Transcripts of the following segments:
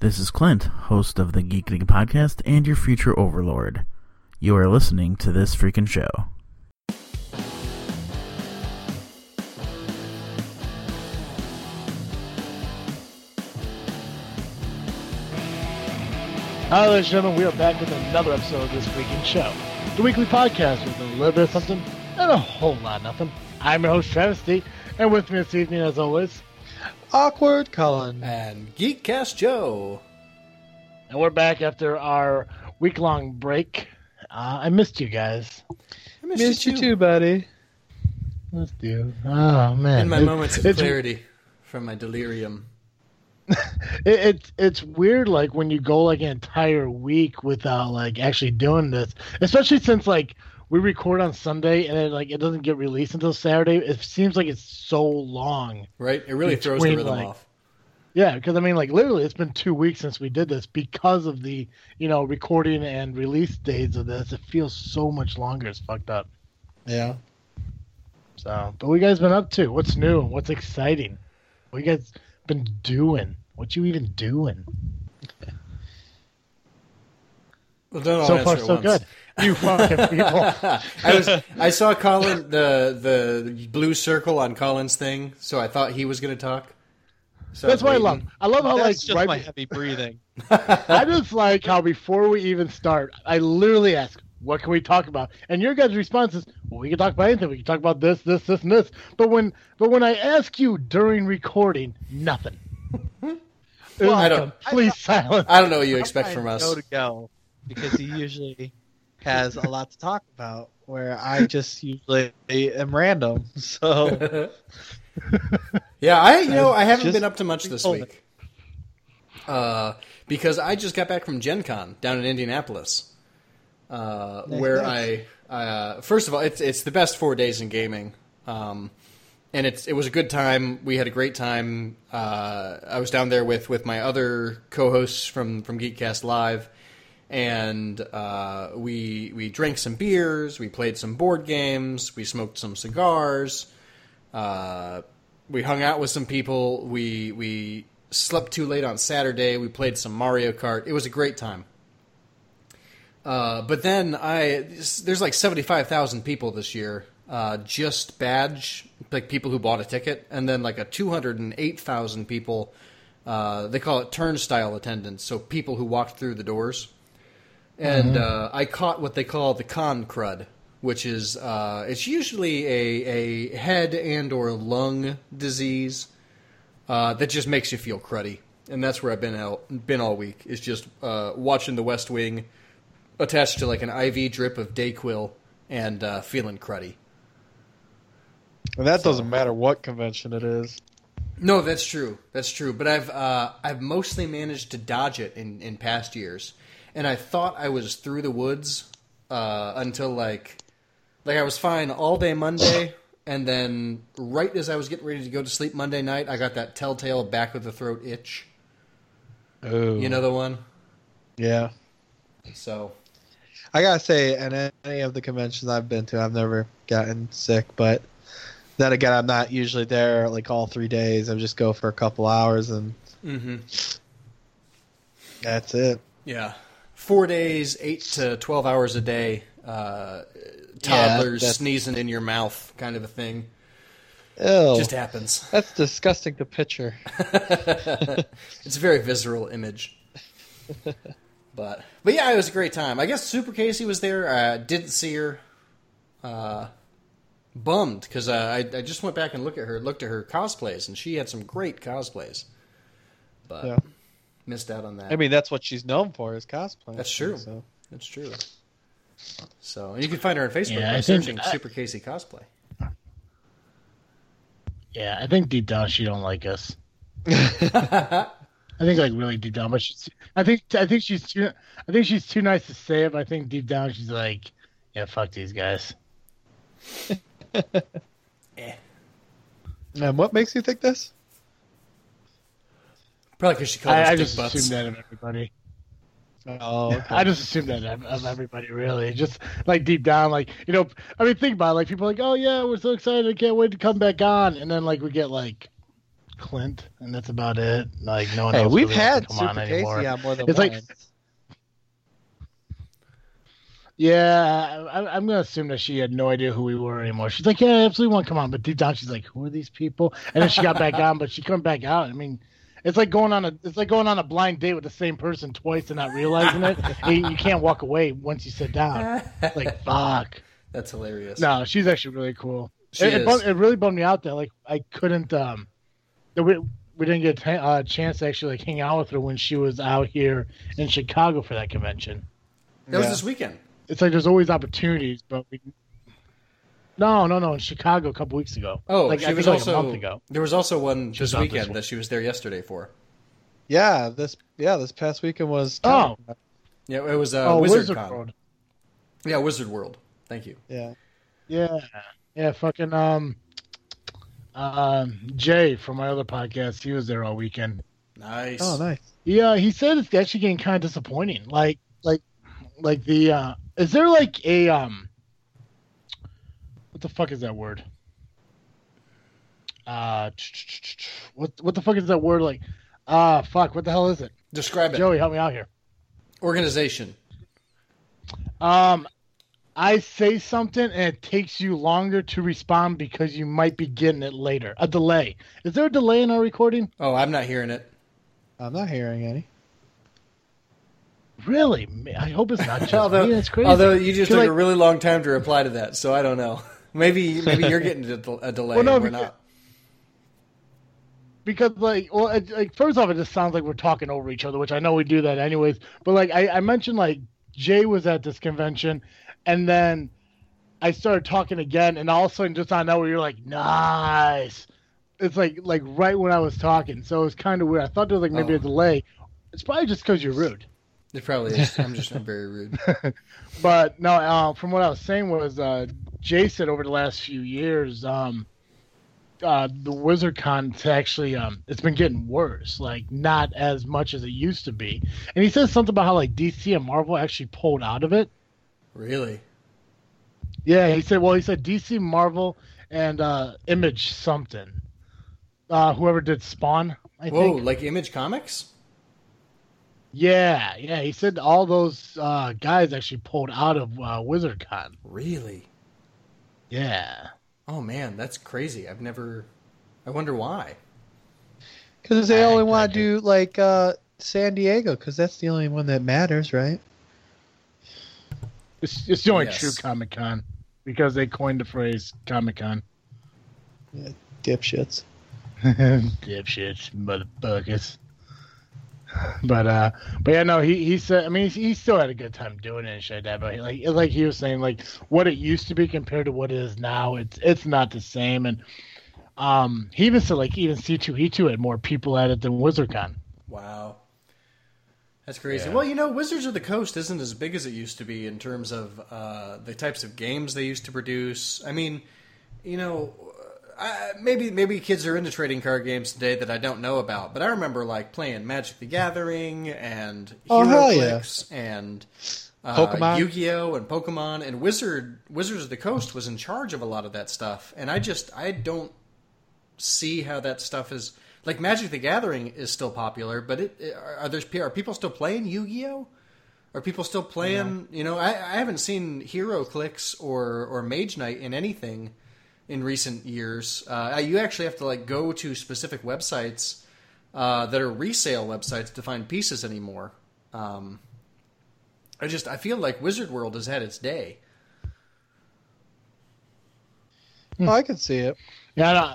This is Clint, host of the Geek League podcast and your future overlord. You are listening to this freaking show. Hi, ladies and gentlemen. We are back with another episode of this freaking show, the weekly podcast with a little bit of something and a whole lot of nothing. I'm your host, Travesty, and with me this evening, as always, Awkward Cullen. and Geekcast Joe. and we're back after our week-long break. Uh, I missed you guys. I Missed you too, buddy. Missed you. Oh man. In my It- moments of clarity from my delirium. it, it's it's weird like when you go like an entire week without like actually doing this especially since like we record on sunday and then like it doesn't get released until saturday. It seems like it's so long Right? It really throws the rhythm like- off. yeah because i mean like literally it's been two weeks since we did this because of the you know recording and release days of this. It feels so much longer. It's fucked up. Yeah. so but what you guys been up to? What's new? What's exciting? What you guys been doing? What you even doing? Well, so far so once. good you fucking people I was I saw Colin the the blue circle on Colin's thing, so I thought he was going to talk. So That's what I love. I love how That's like just right. my heavy breathing. I just like how before we even start, I literally ask, "What can we talk about?" And your guys' response is, "Well, we can talk about anything. We can talk about this, this, this, and this." But when, but when I ask you during recording, nothing. Well, I don't- Please silence. I don't know what you expect from us. know to go because he usually has a lot to talk about. Where I just usually am random. So Yeah, I you know I haven't been up to much this week. Uh, because I just got back from Gen Con down in Indianapolis, uh, Nice, where nice. I uh, first of all it's it's the best four days in gaming, um, and it's it was a good time. We had a great time. Uh, I was down there with with my other co-hosts from from Geekcast Live, and uh, we we drank some beers, we played some board games, we smoked some cigars. Uh, we hung out with some people. We we slept too late on Saturday. We played some Mario Kart. It was a great time. Uh, but then I there's like seventy five thousand people this year. Uh, just badge like people who bought a ticket, and then like a two hundred and eight thousand people. Uh, they call it turnstile attendance, so people who walked through the doors. And uh, I caught what they call the con crud, which is uh, it's usually a, a head and or lung disease uh, that just makes you feel cruddy, and that's where I've been out, been all week. Is just uh, watching The West Wing attached to like an IV drip of Dayquil and uh, feeling cruddy. and that doesn't matter what convention it is. No, that's true. That's true. But I've uh, I've mostly managed to dodge it in, in past years, and I thought I was through the woods uh, until like like I was fine all day Monday, and then right as I was getting ready to go to sleep Monday night, I got that telltale back of the throat itch. Oh, You know the one. Yeah. So I gotta say, in any of the conventions I've been to, I've never gotten sick. But then again, I'm not usually there like all three days. I just go for a couple hours and hmm that's it. yeah, four days, eight to twelve hours a day. Uh, toddlers that's- sneezing in your mouth, kind of a thing. Ew, Just happens. that's disgusting to picture. it's a very visceral image. but but yeah, it was a great time. I guess Super Casey was there. I didn't see her. Uh, bummed because uh, I I just went back and looked at her looked at her cosplays and she had some great cosplays. But Yeah. Missed out on that. I mean, that's what she's known for is cosplay. That's true. So. That's true. So and you can find her on Facebook Yeah, by I think- searching I- Super Casey cosplay. Yeah, I think deep down she don't like us. I think like really deep down, but she's. I think I think she's too. I think she's too nice to say it. But I think deep down she's like, yeah, fuck these guys. Eh. And what makes you think this? Probably because she called I, I just butts. assume that of everybody. Oh, okay. I just assume that of, of everybody, really. Just like deep down, like you know. I mean, think about it. Like people are like, oh yeah, we're so excited, I can't wait to come back on, and then like we get like Clint, and that's about it. Like no one Hey, else we've really had to come Super on Casey anymore. on more than It's like- once. Yeah, I, I'm gonna assume that she had no idea who we were anymore. She's like, yeah, I absolutely want to come on, but deep down she's like, who are these people? And then she got back on, but she couldn't back out. I mean, it's like going on a it's like going on a blind date with the same person twice and not realizing it. You, you can't walk away once you sit down. Like fuck. That's hilarious. No, she's actually really cool. She it, it, bummed, it really bummed me out that like I couldn't um that we we didn't get a uh, chance to actually like hang out with her when she was out here in Chicago for that convention. that was this weekend. It's like there's always opportunities, but we. No, no, no. In Chicago a couple weeks ago. Oh, like she I was think also like a month ago. there was also one She was this out this weekend one. that she was there yesterday for. Yeah, this yeah this past weekend was. Oh. Yeah, it was uh, oh, Wizard, Wizard Con. World. Yeah, Wizard World. Thank you. Yeah. Yeah, yeah. Fucking um, um, Jay from my other podcast. He was there all weekend. Nice. Oh, nice. Yeah, he said it's actually getting kind of disappointing. Like, like, like the uh, is there like a um, what the fuck is that word? Uh, what what the fuck is that word? Like, ah, fuck, what the hell is it? Describe it. Joey, help me out here. Organization. Um, I say something and it takes you longer to respond because you might be getting it later. A delay. Is there a delay in our recording? Oh, I'm not hearing it. I'm not hearing any. Really? I hope it's not just although, me. That's crazy. although you just took like, a really long time to reply to that, so I don't know. Maybe maybe you're getting a, del- a delay Well, no, we're because- not. because like well it, like first off it just sounds like we're talking over each other which i know we do that anyways but like i, I mentioned like jay was at this convention and then i started talking again and all of a sudden just on that where you're like nice it's like like right when i was talking so it's kind of weird i thought there was like maybe Oh. a delay it's probably just because you're rude It probably is. I'm just I'm very rude. but no uh, from what i was saying was uh jay said over the last few years um uh, the Wizard Con's actually um, it's been getting worse, like not as much as it used to be. And he says something about how like DC and Marvel actually pulled out of it. Really? Yeah, he said. Well, he said DC, Marvel, and uh, Image something. Uh, whoever did Spawn, I Whoa, think. like Image Comics? Yeah, yeah. He said all those uh, guys actually pulled out of uh, Wizard Con. Really? Yeah. Oh man, that's crazy. I've never. I wonder why. Because they I only want to do like uh, San Diego, because that's the only one that matters, right? It's, it's the only Yes. true Comic Con because they coined the phrase Comic Con. Yeah, dipshits. Dipshits, motherfuckers. But uh, but yeah, no, he he said. I mean, he, he still had a good time doing it and shit like that. But like like he was saying, like what it used to be compared to what it is now, it's it's not the same. And um, he even said like even C two E two had more people at it than WizardCon. Wow. That's crazy. Yeah. Well, you know, Wizards of the Coast isn't as big as it used to be in terms of uh, the types of games they used to produce. I mean, you know, I, maybe maybe kids are into trading card games today that I don't know about, but I remember like playing Magic the Gathering and Oh, hell yeah. And uh, Pokemon. Yu-Gi-Oh and Pokemon and Wizard Wizards of the Coast was in charge of a lot of that stuff, and I just I don't see how that stuff is like Magic the Gathering is still popular, but it are there are people still playing Yu-Gi-Oh? Are people still playing? You know, I, I haven't seen HeroClix or or Mage Knight in anything in recent years. Uh, you actually have to like go to specific websites uh, that are resale websites to find pieces anymore. Um, I just I feel like Wizard World has had its day. Oh, I can see it. Yeah, no,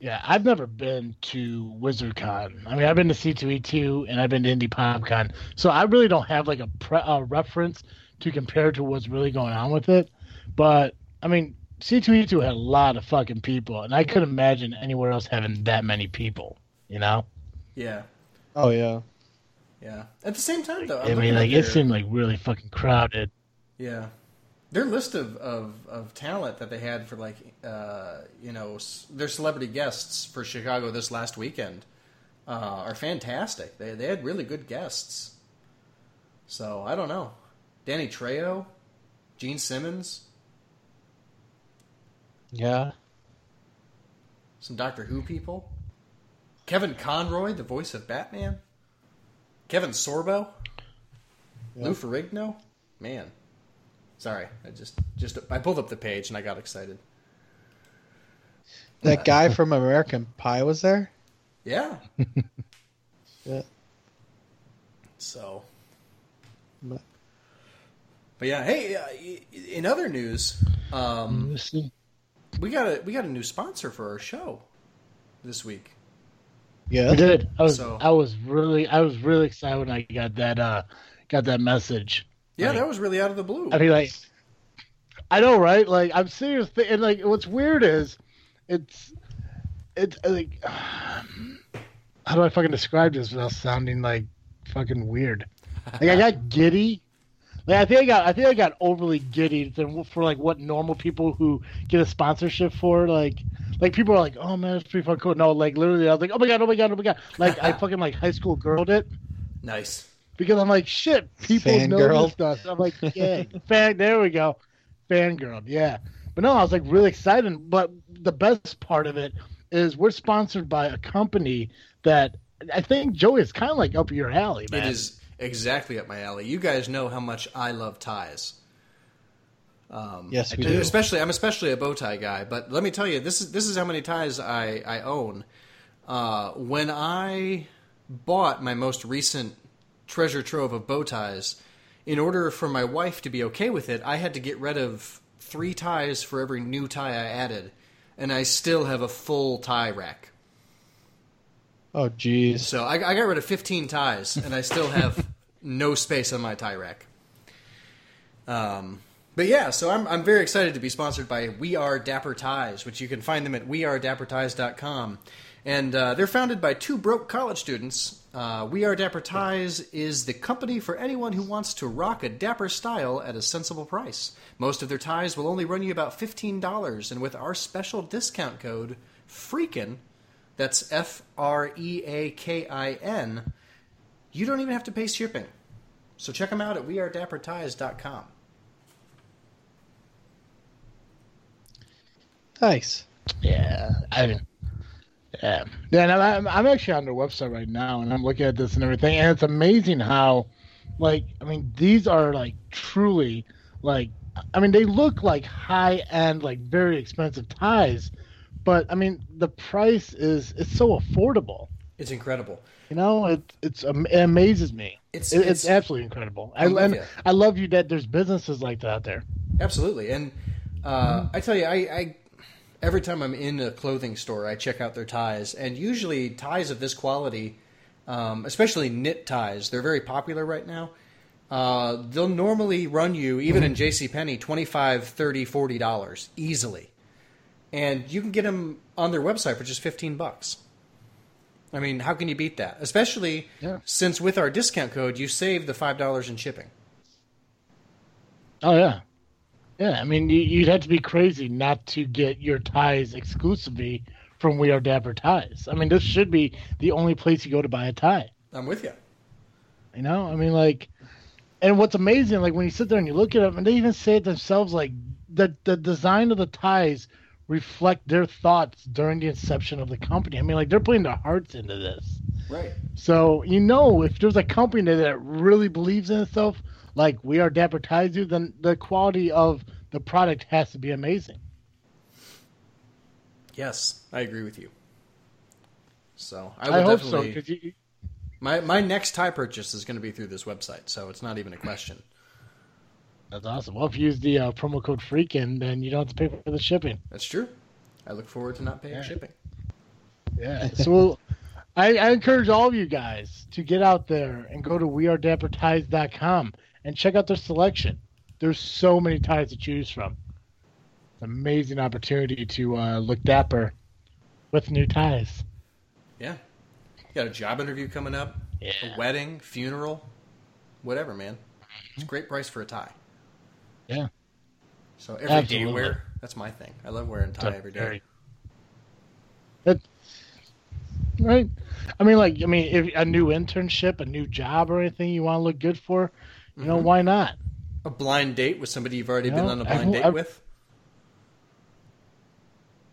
yeah. I've never been to WizardCon. I mean, I've been to C two E two and I've been to Indy PopCon, so I really don't have like a pre- uh, reference to compare to what's really going on with it. But I mean, C two E two had a lot of fucking people, and I couldn't imagine anywhere else having that many people. You know, Yeah, Oh yeah. yeah. At the same time, though, I'm I mean, looking at like it their- seemed like really fucking crowded. Yeah, their list of, of, of talent that they had for like uh, you know their celebrity guests for Chicago this last weekend uh, are fantastic. They they had really good guests. So I don't know, Danny Trejo, Gene Simmons, Yeah. some Doctor Who people. Kevin Conroy, the voice of Batman. Kevin Sorbo. Lou Ferrigno. Man, sorry, I just just I pulled up the page and I got excited. That guy from American Pie was there. Yeah. Yeah. So, But- but yeah. Hey, uh, in other news, um, Let's see. We got a we got a new sponsor for our show this week. Yeah. I did. I was So- I was really I was really excited when I got that uh got that message. Yeah, Like- that was really out of the blue. I mean, like, I know, right? Like, I'm serious. th- And like, what's weird is, it's, it's uh, like, how do I fucking describe this without sounding like fucking weird? Like, I got giddy. Like, I think I got, I think I got overly giddy than for like what normal people who get a sponsorship for, like, like people are like, oh man, it's pretty fucking cool. No, like literally, I was like, oh my god, oh my god, oh my god. Like, I fucking like high school girled it nice. because I'm like, shit, people know Fangirl. this stuff. So I'm like, yeah, fan. There we go, fangirl. Yeah, but no, I was like really excited. But the best part of it is we're sponsored by a company that I think Joey is kind of like up your alley, man. It is exactly up my alley. You guys know how much I love ties. Um, Yes, we do. Especially, I'm especially a bow tie guy. But let me tell you, this is this is how many ties I I own. Uh, when I bought my most recent treasure trove of bow ties, in order for my wife to be okay with it, I had to get rid of three ties for every new tie I added, and I still have a full tie rack. Oh, jeez. So I, I got rid of 15 ties, and I still have no space on my tie rack. Um, but yeah, so I'm, I'm very excited to be sponsored by We Are Dapper Ties, which you can find them at wearedapperties.com. And uh, they're founded by two broke college students. Uh, we Are Dapper Ties is the company for anyone who wants to rock a dapper style at a sensible price. Most of their ties will only run you about $15, and with our special discount code, FREAKIN, that's F R E A K I N. You don't even have to pay shipping. So check them out at wearedapperties.com. Nice. Yeah, I mean, yeah, yeah. And I'm, I'm actually on their website right now, and I'm looking at this and everything, and it's amazing how, like, I mean, these are like truly, like, I mean, they look like high end, like very expensive ties, but I mean, the price is it's so affordable. It's incredible. You know, it it's um, it amazes me. It's- It's, it's- it's, absolutely incredible. I, I'm and ya. I love you that there's businesses like that out there. Absolutely. And uh, I tell you, I, I every time I'm in a clothing store, I check out their ties, and usually ties of this quality, um, especially knit ties, they're very popular right now. Uh, they'll normally run you, even in J.C. Penney, 25 30 40 dollars easily, and you can get them on their website for just fifteen bucks. I mean, how can you beat that? Especially Yeah. since with our discount code, you save the five dollars in shipping. Oh yeah, yeah. I mean, you, you'd have to be crazy not to get your ties exclusively from We Are Dapper Ties. I mean, this should be the only place you go to buy a tie. I'm with you. You know, I mean, like, and what's amazing, like when you sit there and you look at them, and they even say it themselves, like the the design of the ties reflect their thoughts during the inception of the company. I mean, like they're putting their hearts into this. Right. So you know, if there's a company that really believes in itself, like we are Dapper then the quality of the product has to be amazing. Yes, I agree with you. So I I, hope so definitely. because you, my my next tie purchase is going to be through this website, so it's not even a question. That's awesome. Well, if you use the uh, promo code Freakin, then you don't have to pay for the shipping. That's true. I look forward to not paying Yeah. shipping. Yeah. So I, I encourage all of you guys to get out there and go to wearedapperties.com and check out their selection. There's so many ties to choose from. It's an amazing opportunity to uh, look dapper with new ties. Yeah, you got a job interview coming up, Yeah. a wedding, funeral, whatever, man. It's a great price for a tie. Yeah. So everyday Absolutely. wear, that's my thing. I love wearing tie every day. Very- That, right. I mean, like, I mean, if a new internship, a new job, or anything you want to look good for, you know, mm-hmm. why not? A blind date with somebody you've already You been know, on a blind I've- date I've- with.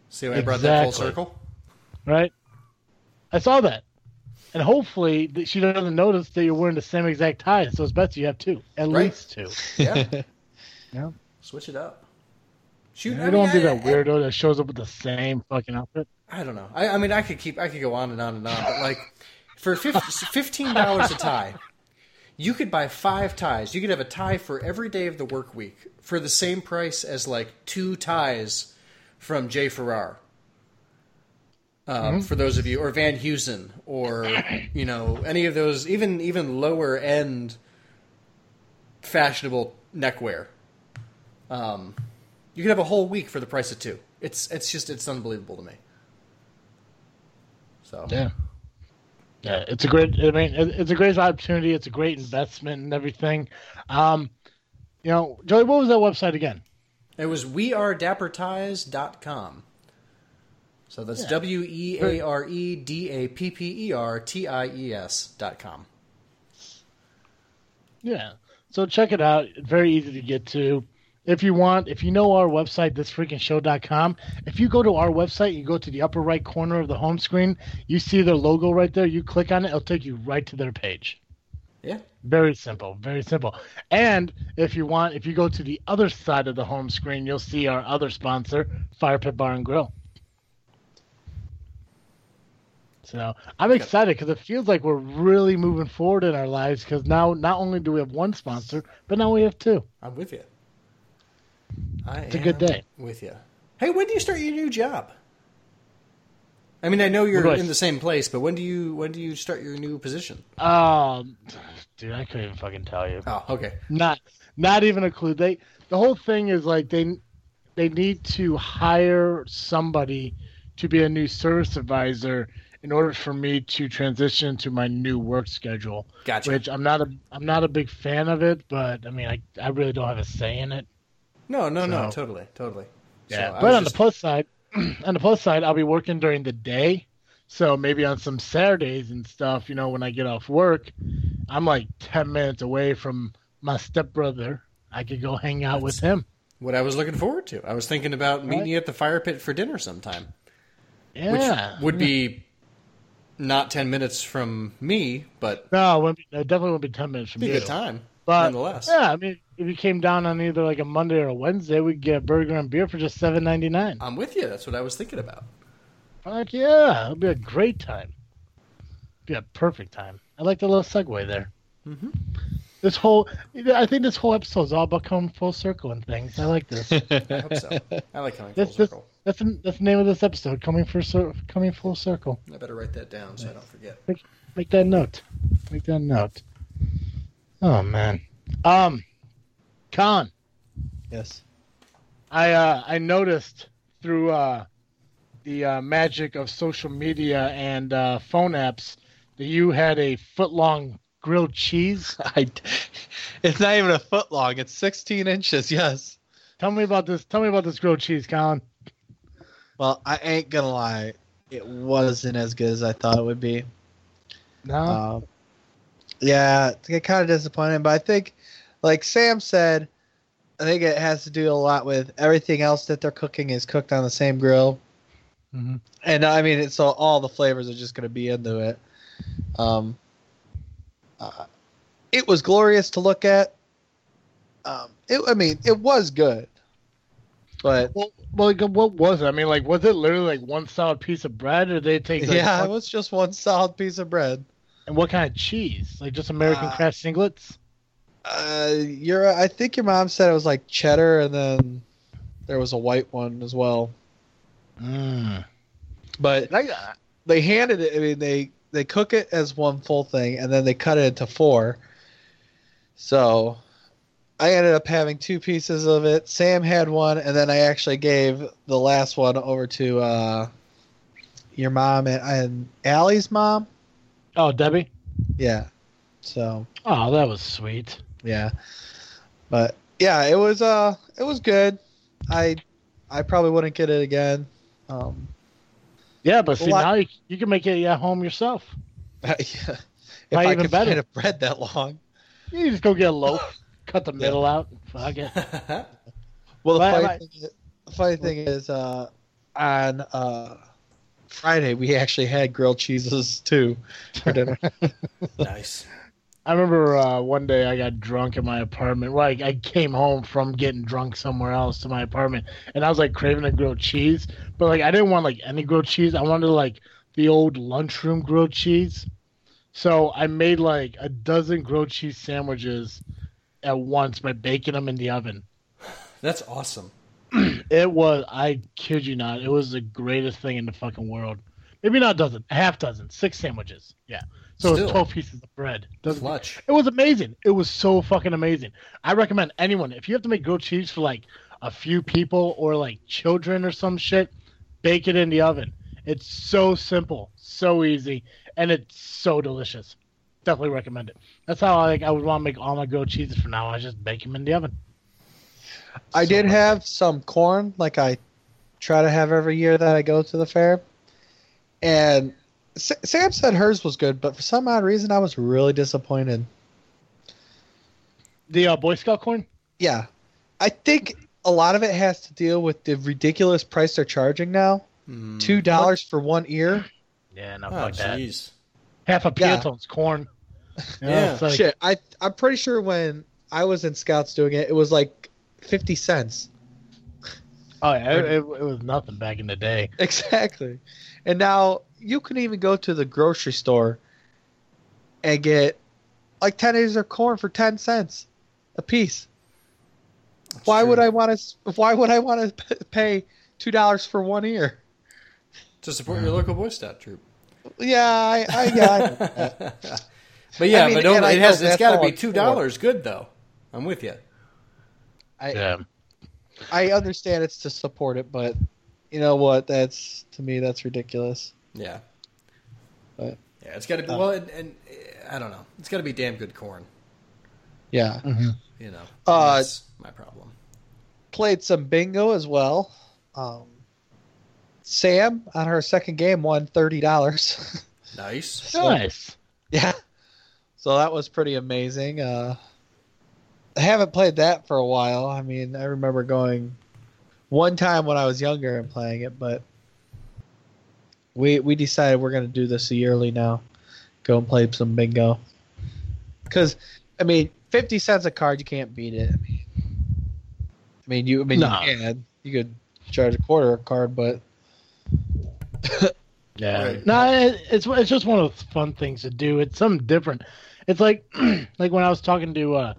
See how I brought that full circle? Right? I saw that. And hopefully she doesn't notice that you're wearing the same exact tie. So it's best you have two, at Right. least two. Yeah, Yeah. switch it up. Shoot, You I don't want to mean, be I- that weirdo that shows up with the same fucking outfit. I don't know. I, I mean, I could keep, I could go on and on and on, but like, for fifteen dollars a tie, you could buy five ties. You could have a tie for every day of the work week for the same price as like two ties from J. Ferrar. Um, For those of you, or Van Heusen, or you know, any of those, even even lower end fashionable neckwear. Um, you could have a whole week for the price of two. It's it's just it's unbelievable to me. So Yeah. Yeah, it's a great. I mean, it's a great opportunity. It's a great investment and everything. Um, you know, Joey, what was that website again? it was wearedapperties.com. So that's Yeah. W E A R E D A P P E R T I E S dot com. Yeah. So check it out. Very easy to get to. If you want, if you know our website, thisfreakingshow.com, if you go to our website, you go to the upper right corner of the home screen, you see their logo right there. You click on it, it'll take you right to their page. Yeah. Very simple, very simple. And if you want, if you go to the other side of the home screen, you'll see our other sponsor, Fire Pit Bar and Grill. So I'm excited because it feels like we're really moving forward in our lives because now not only do we have one sponsor, but now we have two. I'm with you. I It's a good day. With you. Hey, when do you start your new job? I mean, I know you're in the same place, but when do you when do you start your new position? Um, dude, I couldn't even fucking tell you. Oh, okay. Not, not even a clue. They, the whole thing is like they, they need to hire somebody to be a new service advisor in order for me to transition to my new work schedule. Gotcha. Which I'm not a, I'm not a big fan of it, but I mean, I, I really don't have a say in it. No, no, no, totally, totally. Yeah, So but on just- the plus side, on the plus side, I'll be working during the day. So maybe on some Saturdays and stuff, you know, when I get off work, I'm like ten minutes away from my stepbrother. I could go hang out with him. what I was looking forward to. I was thinking about meeting Right. you at the fire pit for dinner sometime, Yeah. which would be not ten minutes from me, but no, it, wouldn't be, it definitely won't be ten minutes from be a you. good time But nonetheless. yeah, I mean, if you came down on either like a Monday or a Wednesday, we'd get a burger and beer for just seven ninety nine. I'm with you. That's what I was thinking about. Like, yeah, it'll be a great time. Be a perfect time. I like the little segue there. Mhm. This whole, I think this whole episode is all about coming full circle and things. I like this. I hope so. I like coming full this, circle. that's the, that's the name of this episode. Coming for coming full circle. I better write that down so I don't forget. Make that note. Make that note. Oh man. Um, Con, yes. I uh, I noticed through uh, the uh, magic of social media and uh, phone apps that you had a foot long grilled cheese. I, it's not even a foot long. It's 16 inches. Yes. Tell me about this. Tell me about this grilled cheese, Colin. Well, I ain't gonna lie. It wasn't as good as I thought it would be. No, Um, yeah, it's kind of disappointing, but I think, like Sam said, I think it has to do a lot with everything else that they're cooking is cooked on the same grill, Mhm. and I mean, it's so all the flavors are just going to be into it. Um, uh, it was glorious to look at. Um, it, I mean, it was good, but well, well, like, what was it? I mean, like, was it literally like one solid piece of bread, or did they take? Like, yeah, one- it was just one solid piece of bread. And what kind of cheese? Like just American Uh, Kraft singlets? Uh, your I think your mom said it was like cheddar, and then there was a white one as well. Mm. But I, they handed it. I mean, they they cook it as one full thing, and then they cut it into four. So I ended up having two pieces of it. Sam had one, and then I actually gave the last one over to uh, your mom and, and Allie's mom. Oh, Debbie. Yeah. So Oh, that was sweet. yeah, but yeah, it was uh, it was good. I I probably wouldn't get it again. Um, Yeah, but see Well, I- now you, you can make it at home yourself. yeah, if Probably I even could better. find a bread that long. You just go get a loaf, cut the middle out. Fuck it. Well, the But- funny, but- thing, is, the funny thing is, uh, on uh, Friday we actually had grilled cheeses too for dinner. Nice. I remember uh, one day I got drunk in my apartment. Like I came home from getting drunk somewhere else to my apartment, and I was like craving a grilled cheese, but like I didn't want like any grilled cheese. I wanted like the old lunchroom grilled cheese. So I made like a dozen grilled cheese sandwiches at once by baking them in the oven. That's awesome. It was, I kid you not, it was the greatest thing in the fucking world. Maybe not a dozen, a half dozen, six sandwiches. Yeah. So it Still. was 12 pieces of bread. Doesn't Clutch. It was amazing. It was so fucking amazing. I recommend anyone if you have to make grilled cheese for like a few people or like children or some shit, bake it in the oven. It's so simple, so easy, and it's so delicious. Definitely recommend it. That's how I like. I would want to make all my grilled cheeses from now. on. I just bake them in the oven. I did have some corn, like I try to have every year that I go to the fair. And Sa- Sam said hers was good, but for some odd reason, I was really disappointed. The uh, Boy Scout corn. Yeah, I think a lot of it has to deal with the ridiculous price they're charging now. Mm. Two dollars for one ear. Yeah, no, Oh, fuck that. Half a Yeah. corn. You know, Yeah. like- Shit, I I'm pretty sure when I was in Scouts doing it, it was like fifty cents. Oh yeah, it, it, it was nothing back in the day. Exactly. And now you can even go to the grocery store and get like 10 ears of corn for 10 cents a piece. That's Why true. would I want to why would I want to pay $2 for one ear? to support your local Boy Scout troop? Yeah, I, I yeah. I. But yeah, I mean, but don't, it know has. It's that's got to be two dollars. Good though. I'm with you. I Yeah. I understand it's to support it, but you know what? That's to me that's ridiculous. Yeah. But- yeah, it's got to be. Uh, well, and, and I don't know. It's got to be damn good corn. Yeah. You know. Uh, that's my problem. Played some bingo as well. Um Sam on her second game won $30. Nice. Nice. Yeah. So that was pretty amazing. Uh, I haven't played that for a while. I mean, I remember going one time when I was younger and playing it, but we we decided we're going to do this yearly now. Go and play some bingo. Because, I mean, 50 cents a card, you can't beat it. I mean, I mean you, I mean, No. you can. You could charge a quarter a card, but Yeah. Right. No, it, it's it's just one of those fun things to do. It's something different. It's like like when I was talking to uh,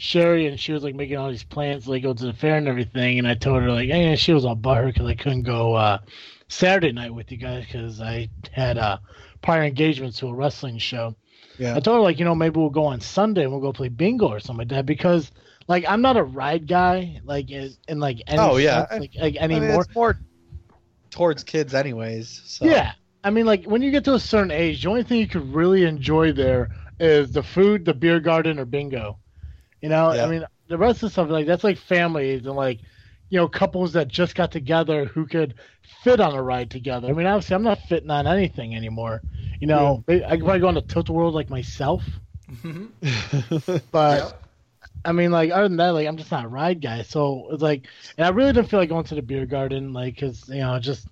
Sherry and she was like making all these plans like go to the fair and everything, and I told her like, hey, she was all butthurt because I couldn't go uh, Saturday night with you guys because I had uh, prior engagements to a wrestling show. yeah. I told her like, you know, maybe we'll go on Sunday and we'll go play bingo or something like that because like I'm not a ride guy like in, in like any Oh, yeah. sense, like, like I mean, anymore. it's more towards kids, anyways. So. Yeah. I mean, like when you get to a certain age, the only thing you could really enjoy there is the food, the beer garden, or bingo. You know, Yeah. I mean, the rest of stuff like that's like families and like you know couples that just got together who could fit on a ride together. I mean, obviously, I'm not fitting on anything anymore. You know, I could probably go on a tilt world like myself, mm-hmm. but. Yep. I mean, like other than that, like I'm just not a ride guy. So it's like, and I really didn't feel like going to the beer garden, like, cause you know, just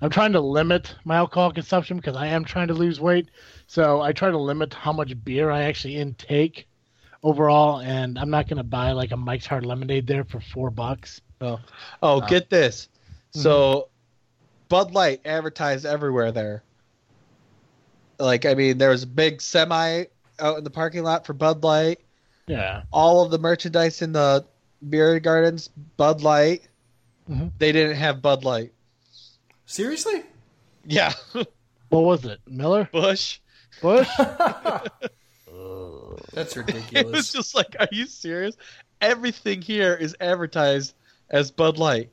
I'm trying to limit my alcohol consumption because I am trying to lose weight. So I try to limit how much beer I actually intake overall, and I'm not gonna buy like a Mike's Hard Lemonade there for four bucks. Oh, Uh, get this. mhm. So, Bud Light advertised everywhere there. Like, I mean, there was a big semi out in the parking lot for Bud Light. Yeah, All of the merchandise in the beer gardens, Bud Light. Mhm. They didn't have Bud Light. Seriously? Yeah, what was it? Miller, Busch. Busch? That's It was ridiculous. just like, are you serious? Everything here is advertised as Bud Light.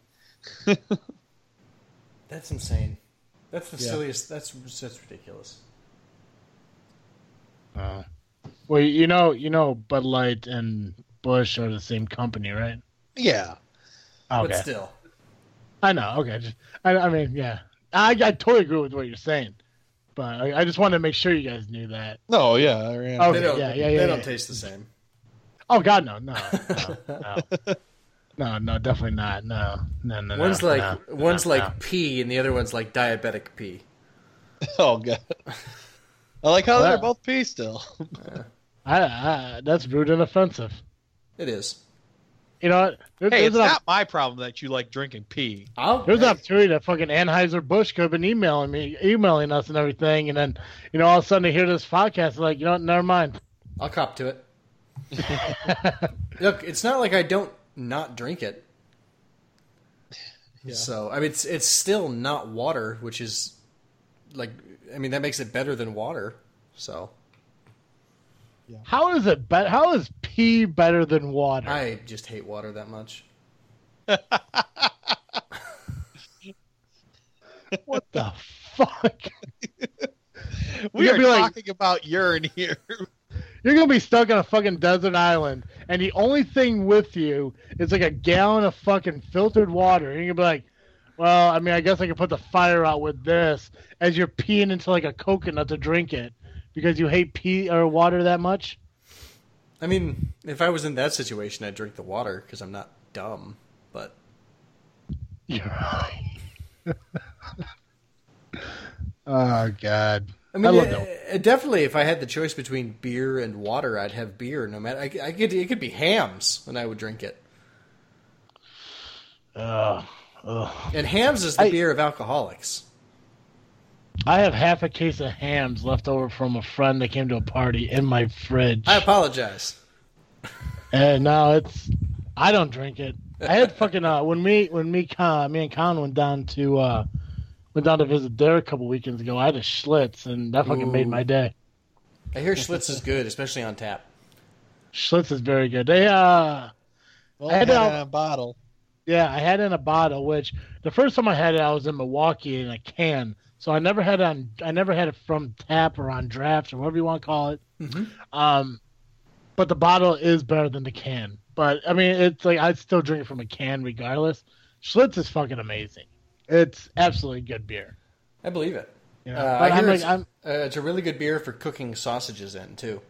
That's insane. That's the Yeah. silliest. That's that's ridiculous. Oh. Well, you know, you know, Bud Light and Busch are the same company, right? Yeah. Okay. But still, I know. Okay. Just, I, I mean, yeah. I, I totally agree with what you're saying, but I, I just wanted to make sure you guys knew that. No, yeah. yeah. Oh, they don't. yeah, yeah, they yeah, don't yeah. taste the same. Oh God, no, no, no, no, no, no definitely not. No, no, no. One's no, like no, one's no, like no. pee, and the other one's like diabetic pee. Oh god. I like how they're both pee still. I, I, that's rude and offensive. It is. You know what? There- hey, there's, it's an, op- not my problem that you like drinking pee. I'll, there's an hey, opportunity that fucking Anheuser Busch could have been emailing me, emailing us and everything, and then you know all of a sudden they hear this podcast, like you know, what, never mind. I'll cop to it. Look, it's not like I don't not drink it. So I mean, it's it's still not water, which is like I mean that makes it better than water. So How is it better? How is pee better than water? I just hate water that much. What the fuck? We You're are gonna be like- talking about urine here. You're gonna be stuck on a fucking desert island, and the only thing with you is like a gallon of fucking filtered water. And you're gonna be like, "Well, I mean, I guess I could put the fire out with this." As you're peeing into like a coconut to drink it, because you hate pee or water that much. I mean, if I was in that situation, I'd drink the water because I'm not dumb. But You're right. oh God. I mean, I love uh, definitely, if I had the choice between beer and water, I'd have beer. No matter, I, I could it could be Hamm's, and I would drink it. Ugh. Ugh. And Hamm's is the I- beer of alcoholics. I have half a case of Hamm's left over from a friend that came to a party in my fridge. I apologize. And now it's I don't drink it. I had fucking uh when me when me Con me and Con went down to uh went down to visit there a couple weekends ago. I had a Schlitz and that fucking made my day. I hear Schlitz is good, especially on tap. Schlitz is very good. They uh Well, I had had it in a bottle. yeah, I had it in a bottle. Which the first time I had it, I was in Milwaukee in a can. So I never had it on. I never had it from tap or on draft or whatever you want to call it. Mhm. Um, but the bottle is better than the can. But I mean, it's like I'd still drink it from a can regardless. Schlitz is fucking amazing. It's absolutely good beer. I believe it. You know? Uh, I I'm hear like, it's, I'm, uh, it's a really good beer for cooking sausages in too.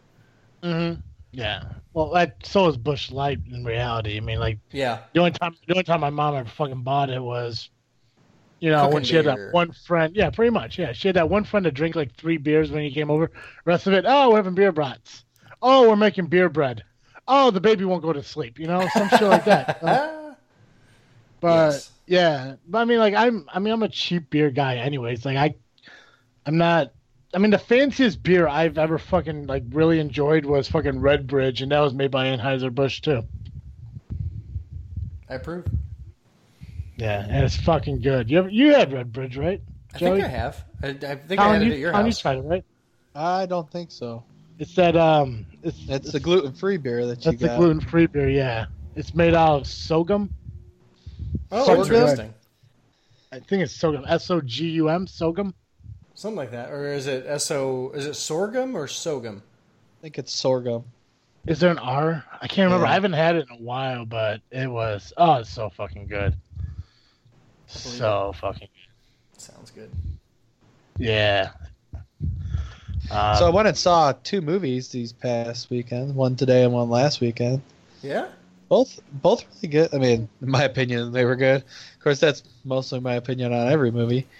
mhm. yeah. Well, that, so is Busch Light in reality. I mean, like Yeah, the only time the only time my mom ever fucking bought it was, you know, Cooking when she had that one friend. Yeah, pretty much. Yeah, she had that one friend to drink like three beers when he came over. rest of it, oh, we're having beer brats. Oh, we're making beer bread. Oh, the baby won't go to sleep. You know, some shit like that. Uh, But Yes. yeah, but I mean, like I'm, I mean, I'm a cheap beer guy, anyways. Like I, I'm not. I mean, the fanciest beer I've ever fucking like really enjoyed was fucking Red Bridge, and that was made by Anheuser Busch too. I approve. Yeah, and it's fucking good. You ever, you had Red Bridge, right? I think I have. I, I think I Colin, had it you, at your Colin, you tried it, right? I don't think so. It's that um, it's It's the gluten free beer that you that's the got. gluten free beer. Yeah, it's made out of sorghum. Oh, Sorghum. interesting. I think it's sorghum. S O G U M sorghum. Something like that, or is it so? Is it sorghum or sorghum? I think it's sorghum. Is there an R? I can't remember. Yeah. I haven't had it in a while, but it was oh, it's so fucking good. Believe So fucking Sounds good. yeah. Um, so I went and saw two movies these past weekend. One today and one last weekend. Yeah. Both both really good. I mean, in my opinion, they were good. Of course, that's mostly my opinion on every movie.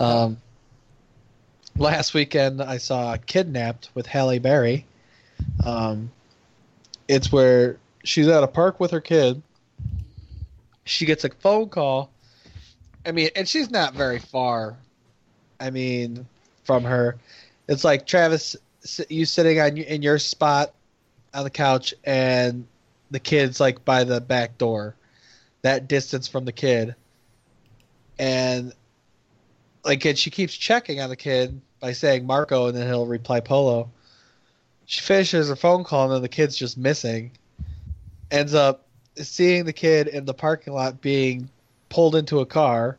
Um, last weekend, I saw Kidnapped with Halle Berry. Um, it's where she's at a park with her kid. She gets a phone call. I mean, and she's not very far. I mean, from her, it's like Travis, you sitting on in your spot on the couch, and the kid's like by the back door, that distance from the kid, and like and she keeps checking on the kid by saying Marco, and then he'll reply Polo. She finishes her phone call, and then the kid's just missing. Ends up seeing the kid in the parking lot being pulled into a car,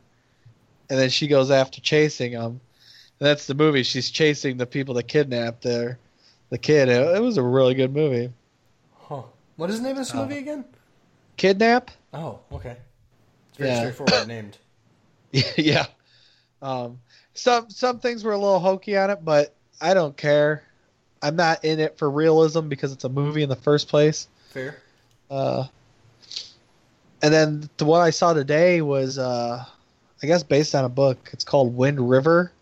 and then she goes after chasing him. And that's the movie. She's chasing the people that kidnapped their the kid. It, it was a really good movie. Huh. What is the name of this Oh. movie again? Kidnap? Oh, okay. It's very Yeah. straightforward named. yeah. Um, some some things were a little hokey on it, but I don't care. I'm not in it for realism because it's a movie in the first place. Fair. Uh, and then the one I saw today was, uh, I guess, based on a book. It's called Wind River.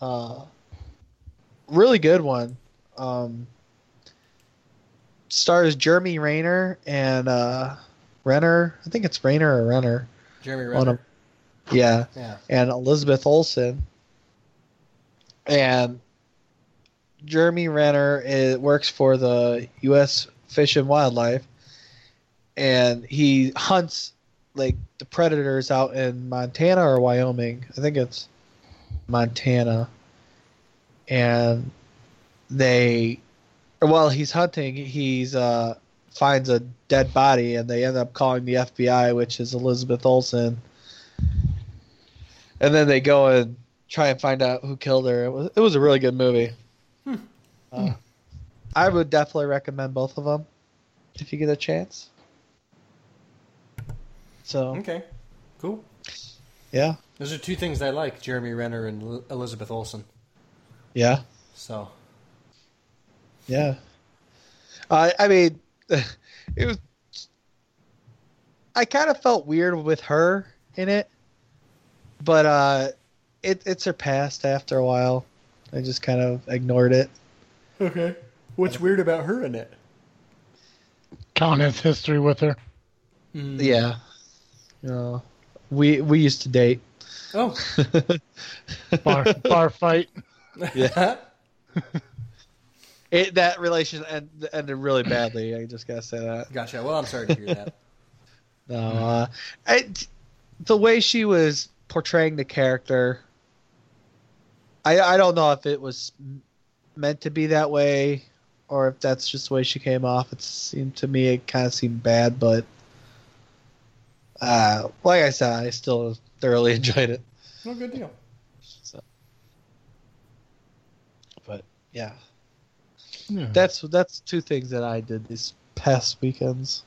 Uh, really good one. Um, stars Jeremy Rayner and uh, Renner. I think it's Rayner or Renner. Jeremy Renner. Yeah, Yeah. and Elizabeth Olsen. And Jeremy Renner is, works for the U.S. Fish and Wildlife, and he hunts like the predators out in Montana or Wyoming. I think it's Montana. And they, while he's hunting, he's uh, finds a dead body, and they end up calling the FBI, which is Elizabeth Olsen and then they go and try and find out who killed her. It was it was a really good movie. Uh, I would definitely recommend both of them if you get a chance. So Okay. Cool. yeah, Those are two things I like: Jeremy Renner and L- Elizabeth Olsen. yeah, So yeah. Uh, I mean, it was. I kind of felt weird with her in it, but uh, it it surpassed after a while. I just kind of ignored it. okay. What's weird about her in it? Count his history with her. Yeah. You know, we we used to date. Oh. Bar, bar fight. yeah. It, that relation end, ended really badly. I just gotta say that. Gotcha. Well, I'm sorry to hear that. No, uh, I, the way she was portraying the character, I I don't know if it was meant to be that way or if that's just the way she came off. It seemed to me it kind of seemed bad, but uh, like I said, I still thoroughly enjoyed it. No good deal. So, but yeah. Yeah. That's that's two things that I did these past weekends.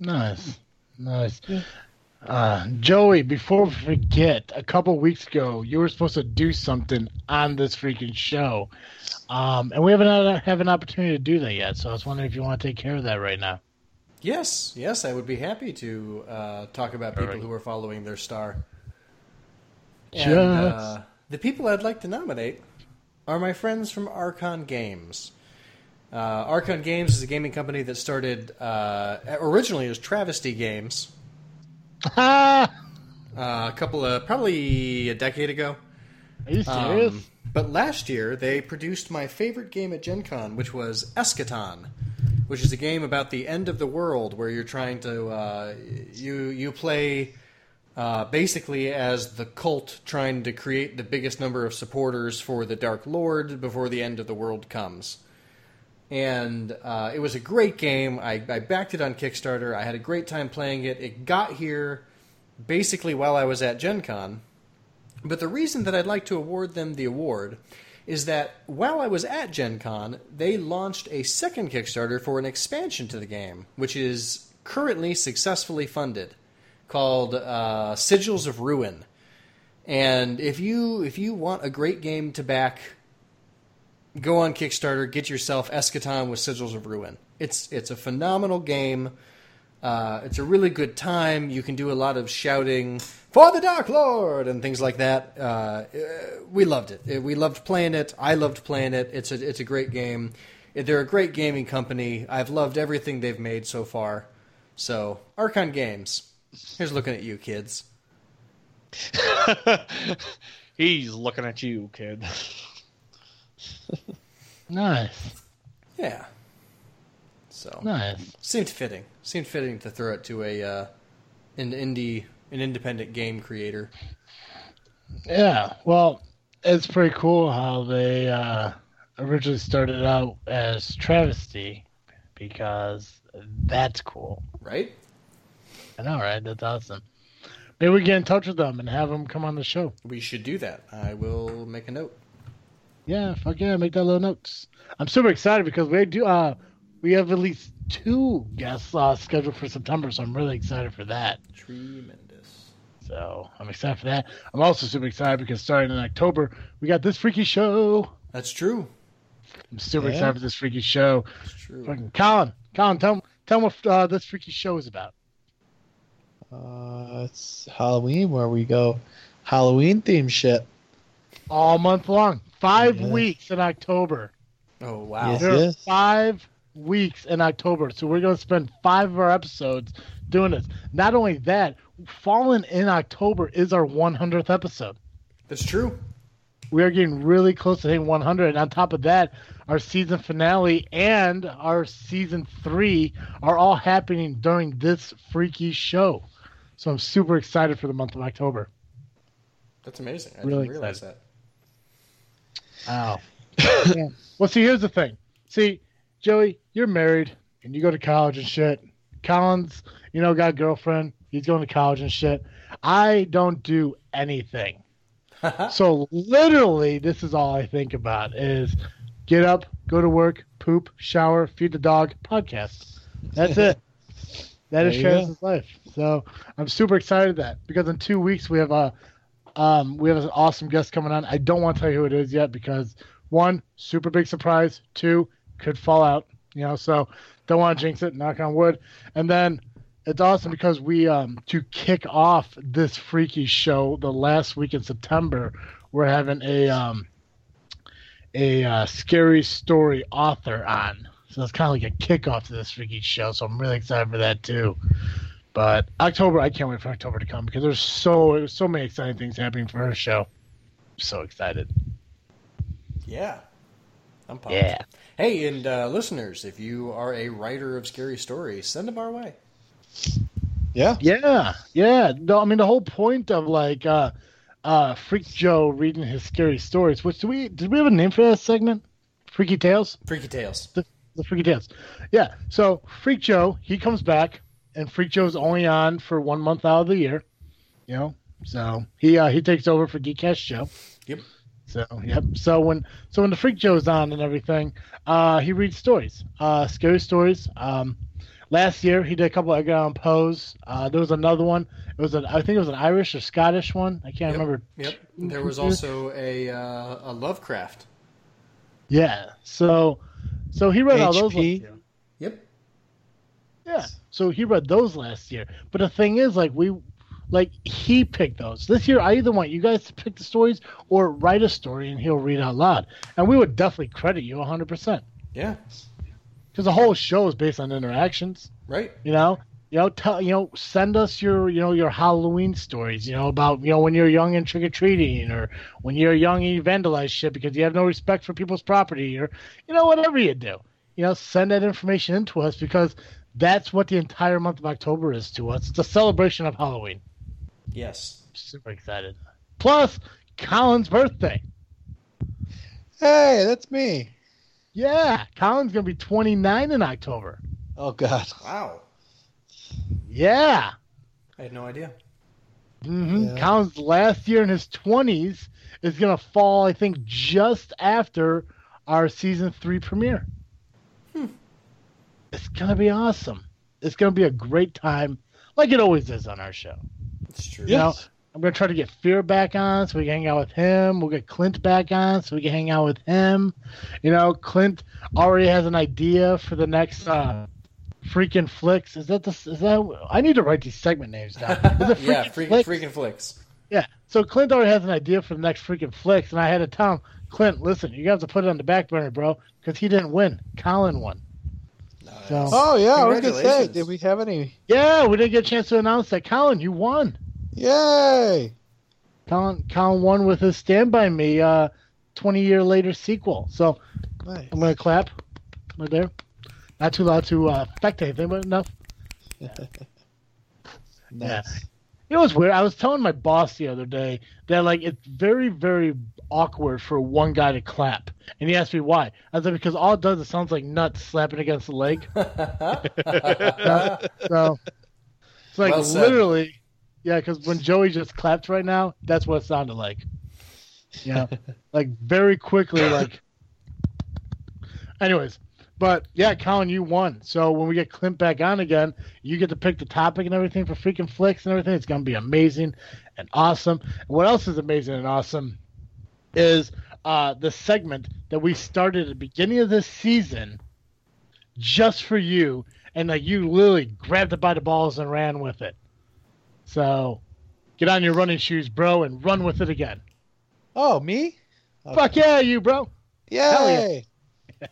Nice, nice. Uh, Joey, before we forget, a couple weeks ago, you were supposed to do something on this freaking show, um, and we haven't had have an opportunity to do that yet. So I was wondering if you want to take care of that right now. Yes, yes, I would be happy to uh, talk about people Alright. who are following their star. Just- And uh, the people I'd like to nominate are my friends from Archon Games. Uh, Archon Games is a gaming company that started uh, originally as Travesty Games Ah, uh, a couple of probably a decade ago. are you serious? Um, but last year they produced my favorite game at Gen Con, which was Eschaton, which is a game about the end of the world where you're trying to uh, you you play uh, basically as the cult trying to create the biggest number of supporters for the Dark Lord before the end of the world comes. And uh, it was a great game. I, I backed it on Kickstarter. I had a great time playing it. It got here basically while I was at Gen Con. But the reason that I'd like to award them the award is that while I was at Gen Con, they launched a second Kickstarter for an expansion to the game, which is currently successfully funded, called uh, Sigils of Ruin. And if you if you want a great game to back, go on Kickstarter, get yourself Eschaton with Sigils of Ruin. It's it's a phenomenal game. Uh, it's a really good time. You can do a lot of shouting for the Dark Lord and things like that. Uh, uh, we loved it. Uh, We loved playing it. I loved playing it. It's a it's a great game. Uh, They're a great gaming company. I've loved everything they've made so far. So Archon Games. Here's looking at you, kids. He's looking at you, kid. Nice, Yeah. So nice. seemed fitting. Seemed fitting to throw it to a uh, an indie an independent game creator. Yeah, well, it's pretty cool how they uh, originally started out as travesty because that's cool. Right? I know, right? That's awesome. Maybe we get in touch with them and have them come on the show. We should do that. I will make a note. Yeah, fuck yeah, make that little notes. I'm super excited because we do. Uh, we have at least two guests uh, scheduled for September, so I'm really excited for that. Tremendous. So I'm excited for that. I'm also super excited because starting in October, we got this freaky show. That's true. I'm super Yeah. excited for this freaky show. That's true. Fucking Colin, Colin, tell tell them what uh, this freaky show is about. Uh, it's Halloween where we go Halloween theme shit. all month long. Five Yes. weeks in October. Oh wow. Yes. There are five weeks in October, so we're going to spend five of our episodes doing this. Not only that, Fallen in October is our 100th episode. That's true. We are getting really close to hitting 100. And on top of that, our season finale and our season three are all happening during this freaky show. So I'm super excited for the month of October. That's amazing. I Really didn't realize that. Wow. yeah. Well, see, here's the thing. See, Joey, you're married and you go to college and shit. Collins, you know, got a girlfriend. He's going to college and shit. I don't do anything. so literally, this is all I think about is get up, go to work, poop, shower, feed the dog, podcast. That's it. That is you go. Life. So I'm super excited that because in two weeks we have a um, we have an awesome guest coming on. I don't want to tell you who it is yet because one, super big surprise. Two, could fall out. You know, so don't want to jinx it. Knock on wood. And then it's awesome because we um to kick off this freaky show the last week in September, we're having a um a uh, scary story author on. So it's kind of like a kickoff to this freaky show. So I'm really excited for that too. But October, I can't wait for October to come because there's so there's so many exciting things happening for her show. so excited. Yeah. I'm pumped. Yeah. Hey, and uh, listeners, if you are a writer of scary stories, send them our way. Yeah. Yeah, yeah. No, I mean the whole point of like uh uh Freak Joe reading his scary stories. Which do we did we have a name for that segment? Freaky Tales? Freaky Tales. The, the Freaky Tales. Yeah. So Freak Joe, he comes back and Freak Joe's only on for one month out of the year. You know? So he uh he takes over for Geekcast Show. Yep. So yep. So when so when the Freak Joe's on and everything, uh he reads stories. Uh scary stories. Um Last year he did a couple of Edgar Allan Poe's. Uh, there was another one. It was an I think it was an Irish or Scottish one. I can't Yep. remember. Yep. There was also a uh, a Lovecraft. Yeah. So so he read all those last HP. year. Yep. Yeah. So he read those last year. But the thing is, like we, like he picked those. This year, I either want you guys to pick the stories or write a story and he'll read out loud, and we would definitely credit you 100 percent Yeah. because the whole show is based on interactions. Right. You know. You know, tell you know, send us your you know your Halloween stories. You know about you know when you're young and trick or treating, or when you're young and you vandalize shit because you have no respect for people's property, or you know whatever you do. You know, send that information into us because that's what the entire month of October is to us. It's a celebration of Halloween. Yes. Super excited. Plus, Colin's birthday. Hey, that's me. Yeah, Colin's gonna be 29 in October. Oh God. Wow. Yeah. I had no idea. hmm Yeah. Colin's last year in his 20s is gonna fall, I think, just after our season three premiere. It's gonna be awesome. It's gonna be a great time, like it always is on our show. It's true. You know, I'm gonna try to get Fear back on so we can hang out with him. We'll get Clint back on so we can hang out with him. You know, Clint already has an idea for the next uh freaking flicks. Is that the is that I need to write these segment names down. Is it yeah. Freaking Freaking, Flicks? freaking flicks. Yeah. So Clint already has an idea for the next freaking flicks, and I had to tell him, Clint, listen, you have to put it on the back burner, bro, because he didn't win. Colin won. Nice. So- Oh yeah, I was gonna say, Congratulations. did we have any? Yeah, we didn't get a chance to announce that. Colin, you won. Yay! Colin, Colin won with his Stand By Me uh, 20 year later sequel. So Nice. I'm going to clap right there. Not too loud to uh, affect anything, but enough. nice. You know what's weird? I was telling my boss the other day that like it's very, very awkward for one guy to clap, and he asked me why. I said because all it does is sounds like nuts slapping against the leg. so it's like Well said. literally, yeah. Because when Joey just clapped right now, that's what it sounded like. Yeah, like very quickly, like. Anyways, but yeah, Colin, you won. So when we get Clint back on again, you get to pick the topic and everything for freaking flicks and everything. It's gonna be amazing and awesome. And what else is amazing and awesome is uh, the segment that we started at the beginning of this season, just for you, and like you literally grabbed it by the balls and ran with it. So get on your running shoes, bro, and run with it again. Oh, me? Fuck yeah, you bro. Yay!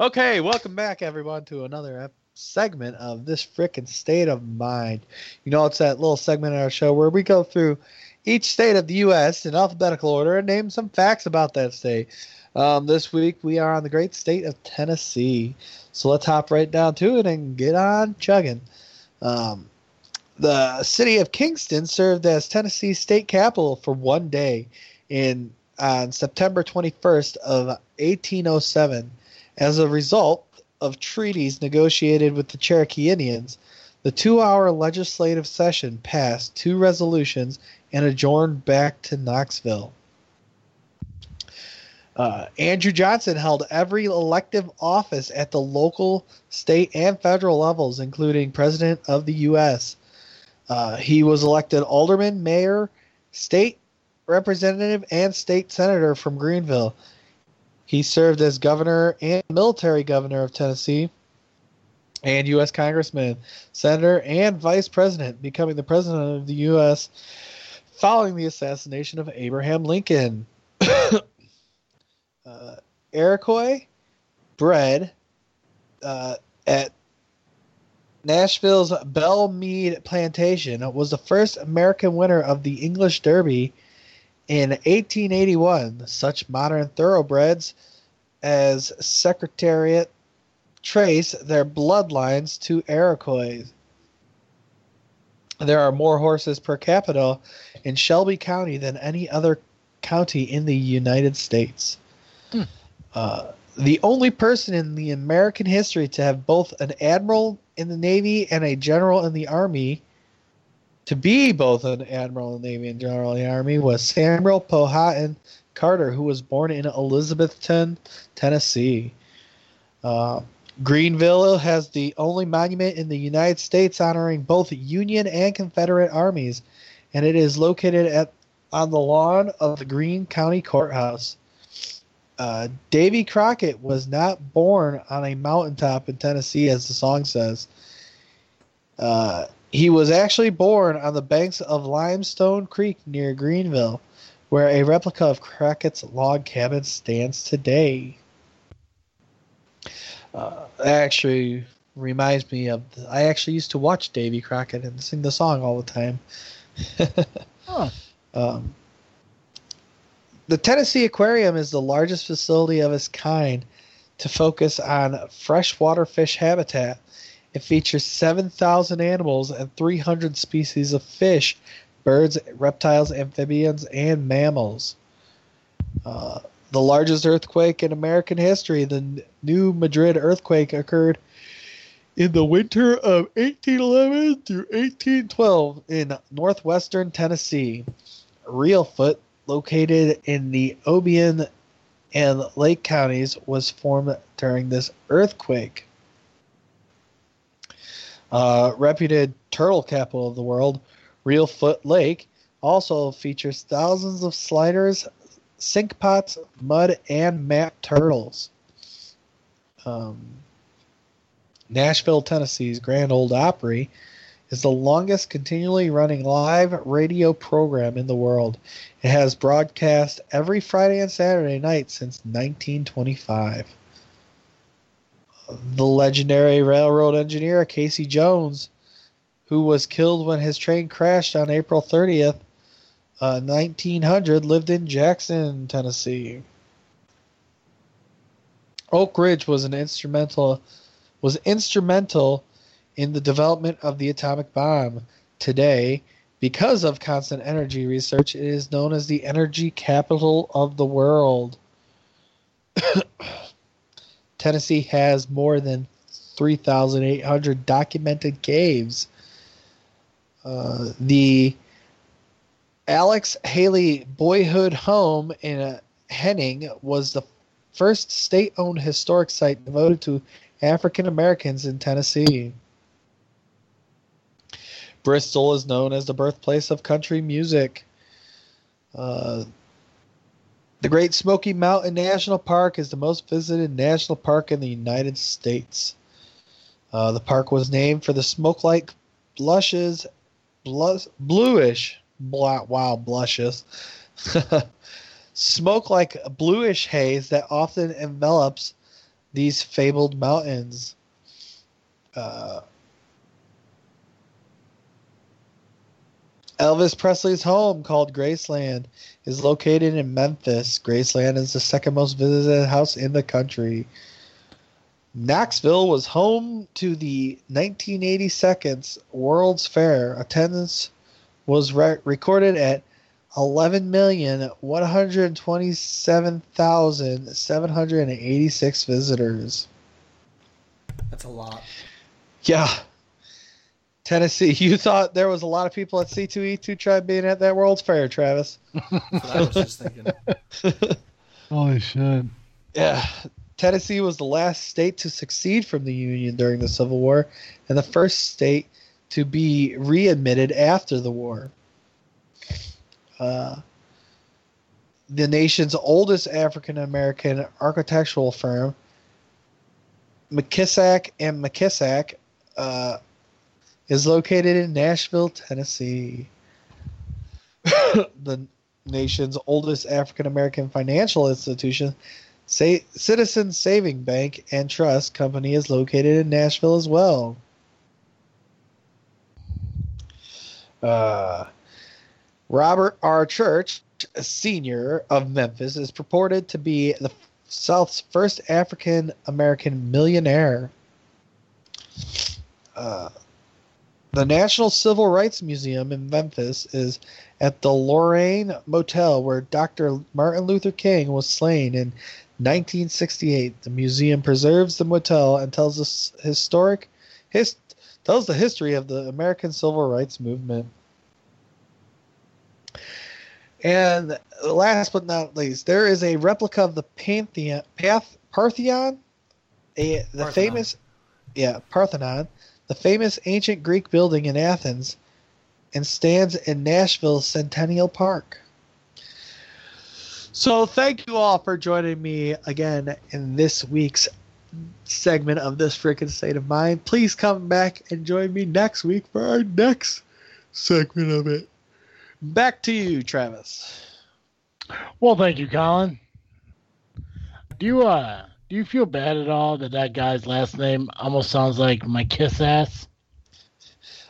okay, welcome back, everyone, to another ep- segment of this frickin' state of mind. You know, it's that little segment in our show where we go through each state of the U.S. in alphabetical order and name some facts about that state. Um, this week we are on the great state of Tennessee. So let's hop right down to it and get on chugging. Um, the city of Kingston served as Tennessee state capital for one day in on September 21st of 1807 as a result of treaties negotiated with the Cherokee Indians. The two-hour legislative session passed two resolutions and adjourned back to Knoxville. Uh, Andrew Johnson held every elective office at the local, state, and federal levels, including President of the U.S. Uh, he was elected alderman, mayor, state representative, and state senator from Greeneville. He served as governor and military governor of Tennessee, and U.S. congressman, senator, and vice president, becoming the president of the U.S. following the assassination of Abraham Lincoln. uh, Iroquois bred uh, at Nashville's Belle Meade Plantation was the first American winner of the English Derby in 1881. Such modern thoroughbreds as Secretariat trace their bloodlines to Iroquois. There are more horses per capita in Shelby County than any other county in the United States. Uh, the only person in the American history to have both an admiral in the Navy and a general in the Army, to be both an admiral in the Navy and general in the Army, was Samuel Powhatan Carter, who was born in Elizabethton, Tennessee. Uh, Greeneville has the only monument in the United States honoring both Union and Confederate armies, and it is located at on the lawn of the Greene County Courthouse. Uh, Davy Crockett was not born on a mountaintop in Tennessee, as the song says. Uh, he was actually born on the banks of Limestone Creek near Greeneville, where a replica of Crockett's log cabin stands today. Uh, that actually reminds me of. I actually used to watch Davy Crockett and sing the song all the time. Huh. Um, the Tennessee Aquarium is the largest facility of its kind to focus on freshwater fish habitat. It features 7,000 animals and 300 species of fish, birds, reptiles, amphibians, and mammals. Uh, the largest earthquake in American history, the New Madrid earthquake, occurred in the winter of 1811 through 1812 in northwestern Tennessee. Reelfoot, located in the Obion and Lake counties, was formed during this earthquake. Uh, reputed turtle capital of the world, Reelfoot Lake also features thousands of sliders, sink pots, mud, and map turtles. Um, Nashville, Tennessee's Grand Old Opry is the longest continually running live radio program in the world. It has broadcast every Friday and Saturday night since 1925. The legendary railroad engineer Casey Jones, who was killed when his train crashed on April 30th, uh, 1900, lived in Jackson, Tennessee. Oak Ridge was an instrumental was instrumental in the development of the atomic bomb. Today, because of constant energy research, it is known as the energy capital of the world. Tennessee has more than 3,800 documented caves. Uh, the Alex Haley Boyhood Home in uh, Henning was the first state owned historic site devoted to African Americans in Tennessee. Bristol is known as the birthplace of country music. Uh, the Great Smoky Mountain National Park is the most visited national park in the United States. Uh, the park was named for the smoke like blushes, blus- bluish blah, wow, blushes. Smoke like bluish haze that often envelops these fabled mountains. Uh, Elvis Presley's home, called Graceland, is located in Memphis. Graceland is the second most visited house in the country. Knoxville was home to the 1982 World's Fair. Attendance was re- recorded at 11,127,786 visitors. That's a lot. Yeah. Tennessee, you thought there was a lot of people at C2E2 tribe being at that World's Fair, Travis. That's what I was just thinking. Holy shit. Yeah. Tennessee was the last state to succeed from the Union during the Civil War and the first state to be readmitted after the war. Uh, the nation's oldest African American architectural firm, McKissack and McKissack, uh, is located in Nashville, Tennessee. the nation's oldest African American financial institution, Sa- Citizen Saving Bank and Trust Company, is located in Nashville as well. Uh, Robert R. Church, a senior of Memphis, is purported to be the South's first African American millionaire. Uh, the National Civil Rights Museum in Memphis is at the Lorraine Motel where Dr. Martin Luther King was slain in 1968. The museum preserves the motel and tells us historic his, tells the history of the American Civil Rights Movement. And last but not least, there is a replica of the Pantheon, Path, Parthenon, a, the Parthenon. famous, yeah, Parthenon, the famous ancient Greek building in Athens, and stands in Nashville's Centennial Park. So, thank you all for joining me again in this week's segment of this freaking state of mind. Please come back and join me next week for our next segment of it. Back to you, Travis. Well, thank you, Colin. Do you uh do you feel bad at all that that guy's last name almost sounds like my kiss ass?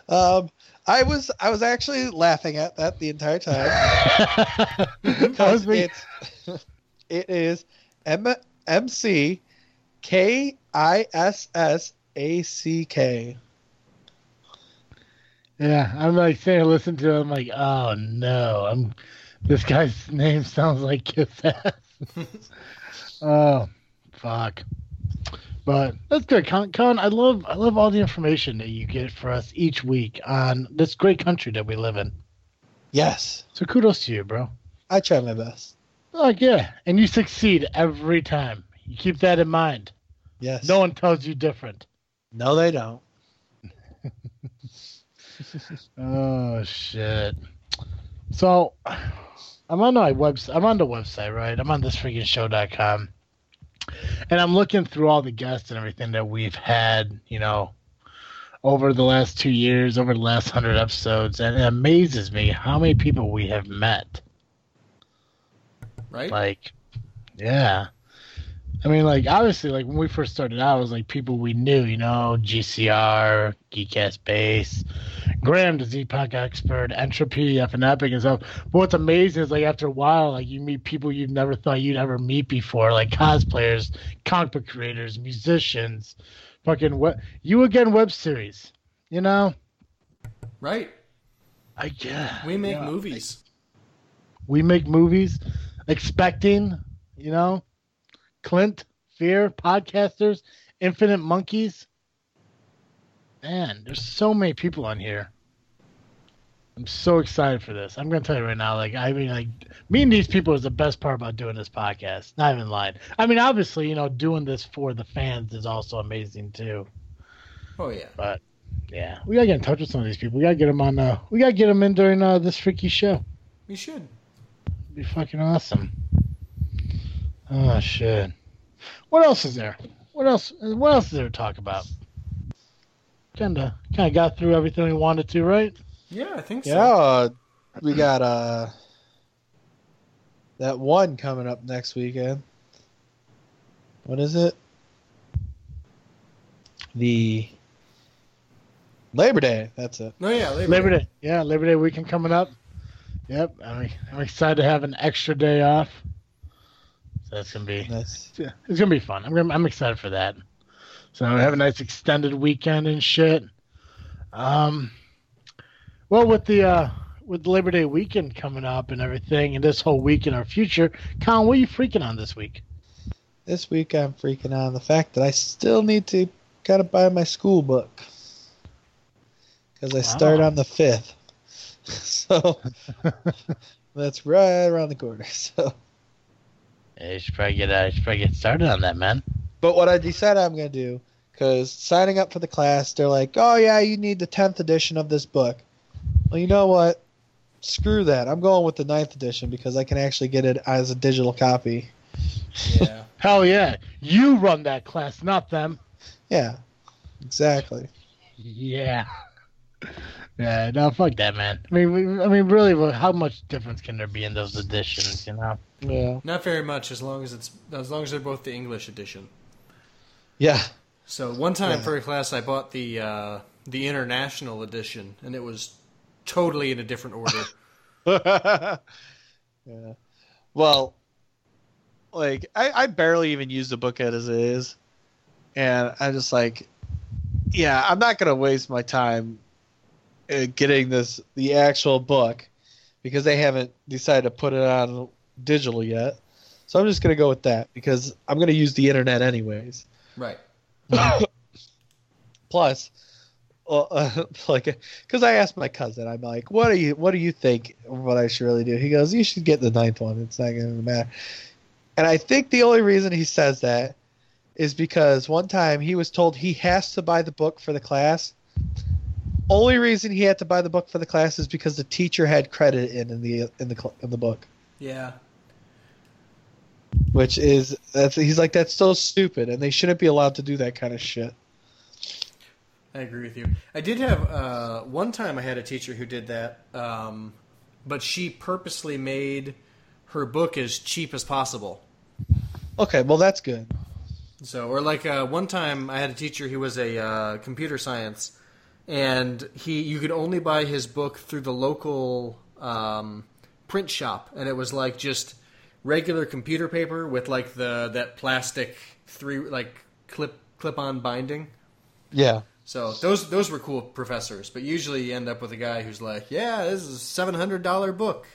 Um, I was I was actually laughing at that the entire time because thinking- it's it is M M C K I S S A C K. yeah, I'm like saying, listen to it. I'm like, oh no, I'm this guy's name sounds like kiss ass. oh, fuck. But that's good, Con. Con, I love I love all the information that you get for us each week on this great country that we live in. Yes, So kudos to you, bro. I try my best. Like yeah, and you succeed every time. You keep that in mind. Yes. No one tells you different. no, they don't. Oh shit. So I'm on my website I'm on the website, right? I'm on this freaking show.com. And I'm looking through all the guests and everything that we've had, you know, over the last two years, over the last hundred episodes, and it amazes me how many people we have met. Right? Like, yeah. I mean, like, obviously, like, when we first started out, it was like people we knew, you know, GCR, Geekcast Base, Graham, the Z-Pack expert, Entropy, F and Epic, and stuff. But what's amazing is, like, after a while, like, you meet people you've never thought you'd ever meet before, like cosplayers, comic book creators, musicians, fucking what, you again web series, you know? right. I yeah. We make yeah. movies. we make movies expecting, you know, Clint, Fear, podcasters, Infinite Monkeys. Man, there's so many people on here. I'm so excited for this. I'm gonna tell you right now, like I mean, like meeting these people is the best part about doing this podcast. Not even lying. I mean, obviously, you know, doing this for the fans is also amazing too. Oh yeah. But yeah, we gotta get in touch with some of these people. We gotta get them on. Uh, we gotta get them in during uh, this freaky show. We should. It'd be fucking awesome. Oh shit. What else is there? What else? What else is there to talk about? Kinda, kinda got through everything we wanted to, right? Yeah, I think so. Yeah, we got uh that one coming up next weekend. What is it? The Labor Day. That's it. No, yeah, Labor, Labor Day. Yeah, Labor Day weekend coming up. Yep, I'm, I'm excited to have an extra day off. So that's gonna be That's yeah, it's gonna be fun. I'm gonna, I'm excited for that. So have a nice extended weekend and shit. Um, well, with the uh, with Labor Day weekend coming up and everything, and this whole week in our future, Colin, what are you freaking on this week? this week. I'm freaking on the fact that I still need to kind of buy my school book because I start on the fifth. So that's right around the corner. So. Yeah, you should probably get uh, you should probably get started on that, man. But what I decided I'm going to do, because signing up for the class, they're like, oh, yeah, you need the 10th edition of this book. Well, you know what? Screw that. I'm going with the 9th edition because I can actually get it as a digital copy. Yeah. Hell yeah, you run that class, not them. Yeah, exactly. Yeah. Yeah, no, fuck that, man. I mean, we, I mean, really, how much difference can there be in those editions? You know? Yeah. Not very much, as long as it's as long as they're both the English edition. Yeah. So one time Yeah. for a class, I bought the uh, the international edition, and it was totally in a different order. yeah. Well, like I, I barely even use the book as it is, and I'm just like, yeah, I'm not gonna waste my time getting this the actual book because they haven't decided to put it on digital yet. So I'm just gonna go with that because I'm gonna use the internet anyways. right. Plus, uh, like, because I asked my cousin, I'm like, "What do you, what do you think? What I should really do?" He goes, "You should get the ninth one. It's not going to matter." And I think the only reason he says that is because one time he was told he has to buy the book for the class. Only reason he had to buy the book for the class is because the teacher had credit in in the in the in the book, Yeah. which is that's he's like that's so stupid, and they shouldn't be allowed to do that kind of shit. I agree with you. I did have uh, one time I had a teacher who did that, um, but she purposely made her book as cheap as possible. Okay, well that's good. So, or like uh, one time I had a teacher who was a uh, computer science, and he you could only buy his book through the local um, print shop, and it was like just regular computer paper with like the that plastic three like clip clip on binding. Yeah. So those those were cool professors, but usually you end up with a guy who's like, "Yeah, this is a seven hundred dollar book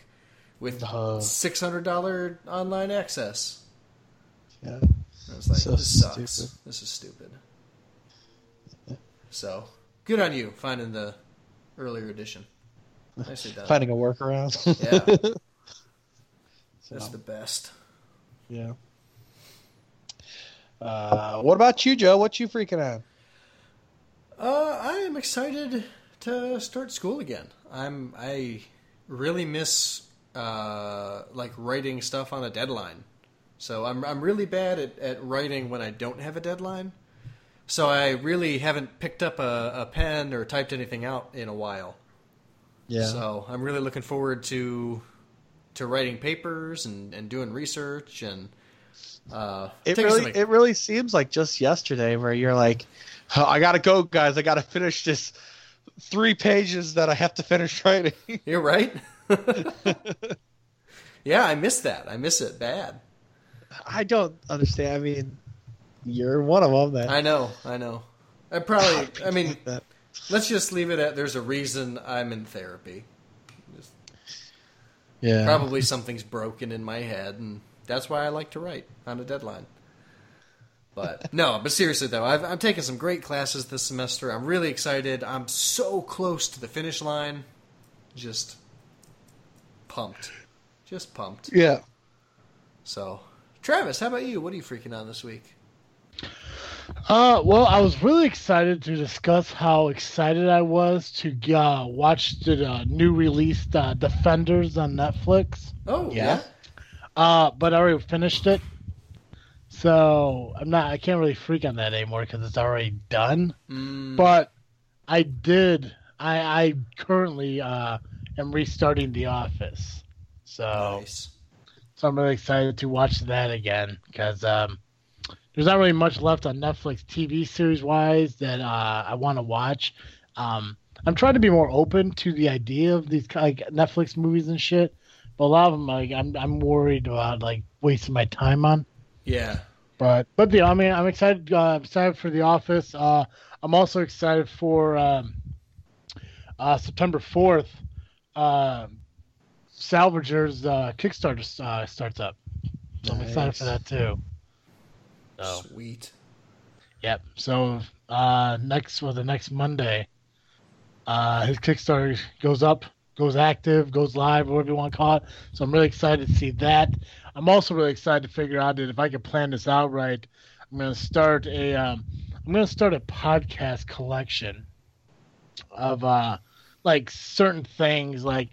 with Uh. six hundred dollar online access." Yeah. And I was like, So "This sucks. stupid. This is stupid." So good on you finding the earlier edition. Nicely done. Finding a workaround. Yeah. So, That's the best. yeah. Uh, what about you, Joe? What you freaking on? Uh, I am excited to start school again. I'm I really miss uh, like writing stuff on a deadline. So I'm I'm really bad at, at writing when I don't have a deadline. So I really haven't picked up a, a pen or typed anything out in a while. Yeah. So I'm really looking forward to to writing papers and, and doing research and uh, it really it really seems like just yesterday where you're like, "Oh, I gotta go, guys. I gotta finish this three pages that I have to finish writing. You're right. yeah, I miss that. I miss it bad. I don't understand. I mean, you're one of them. That I know. I know. I probably. I mean, let's just leave it at. There's a reason I'm in therapy. yeah. Probably something's broken in my head, and that's why I like to write on a deadline. But no, but seriously though, I've, I'm taking some great classes this semester. I'm really excited. I'm so close to the finish line. Just pumped. Just pumped. Yeah. So, Travis, how about you? What are you freaking on this week? Uh, well, I was really excited to discuss how excited I was to uh, watch the uh, new released uh, Defenders on Netflix. Oh, Yeah? yeah. Uh, but I already finished it, so I'm not. I can't really freak on that anymore because it's already done. Mm, But I did. I I currently uh, am restarting The Office. So, Nice. so I'm really excited to watch that again because um, there's not really much left on Netflix TV series wise that uh, I want to watch. Um, I'm trying to be more open to the idea of these like Netflix movies and shit, but a lot of them like I'm I'm worried about like wasting my time on. Yeah. But but the I mean I'm excited uh, I'm excited for The Office. Uh, I'm also excited for um, uh, September 4th. Uh, Salvagers uh, Kickstarter uh, starts up. So I'm excited for that too. So Sweet. yep. So uh, next well the next Monday, uh, his Kickstarter goes up, goes active, goes live, whatever you want to call it. So I'm really excited to see that. I'm also really excited to figure out that if I can plan this out right, I'm going to start a um, I'm going to start a podcast collection of uh like certain things like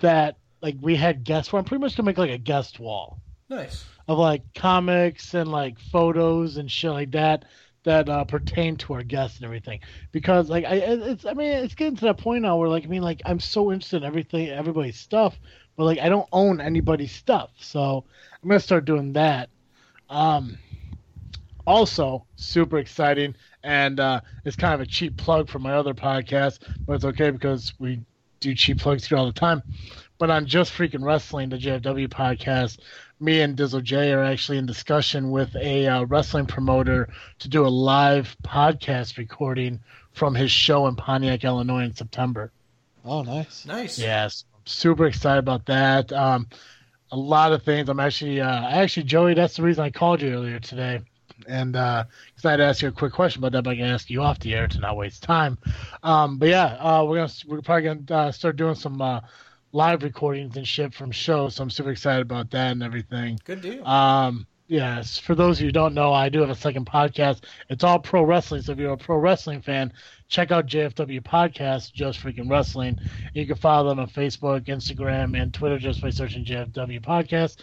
that like we had guests for. I'm pretty much gonna make like a guest wall Nice. Of like comics and like photos and shit like that that uh, pertain to our guests and everything. Because like I, it's I mean it's getting to that point now where like I mean like I'm so interested in everything everybody's stuff, but like I don't own anybody's stuff, so I'm gonna start doing that. Um, also super exciting and uh, it's kind of a cheap plug for my other podcast, but it's okay because we do cheap plugs here all the time. But on Just Freaking Wrestling, the JFW podcast, me and Dizzle J are actually in discussion with a uh, wrestling promoter to do a live podcast recording from his show in Pontiac, Illinois in September. Oh, nice. Nice. Yes, I'm super excited about that. Um, a lot of things. I'm actually, uh, actually, Joey. That's the reason I called you earlier today, and because I had to ask you a quick question about that, but I can ask you off the air to not waste time. Um, but yeah, uh, we're gonna we're probably gonna uh, start doing some uh, live recordings and shit from shows. So I'm super excited about that and everything. Good deal. Um, yes, for those of you who don't know, I do have a second podcast. It's all pro wrestling. So if you're a pro wrestling fan, check out JFW Podcast, Just Freaking Wrestling. You can follow them on Facebook, Instagram, and Twitter just by searching JFW Podcast.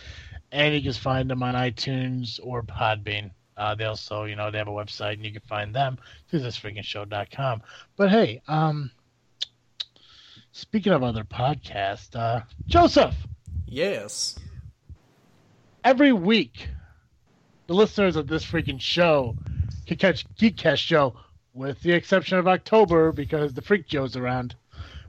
And you can find them on iTunes or Podbean. Uh, they also, you know, they have a website, and you can find them through thisfreakingshow.com. But hey, um, speaking of other podcasts, uh, Joseph, yes. every week, the listeners of this freaking show can catch Geekcast Show, with the exception of October because the Freak Joe's around.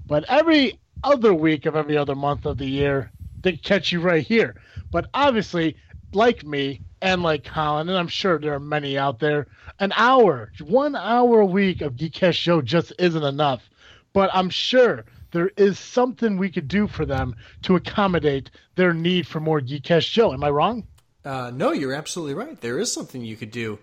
But every other week of every other month of the year, they catch you right here. But obviously, like me and like Colin, and I'm sure there are many out there, an hour, one hour a week of Geekcast Show just isn't enough. But I'm sure there is something we could do for them to accommodate their need for more Geekcast Joe. Am I wrong? Uh, no, you're absolutely right. There is something you could do.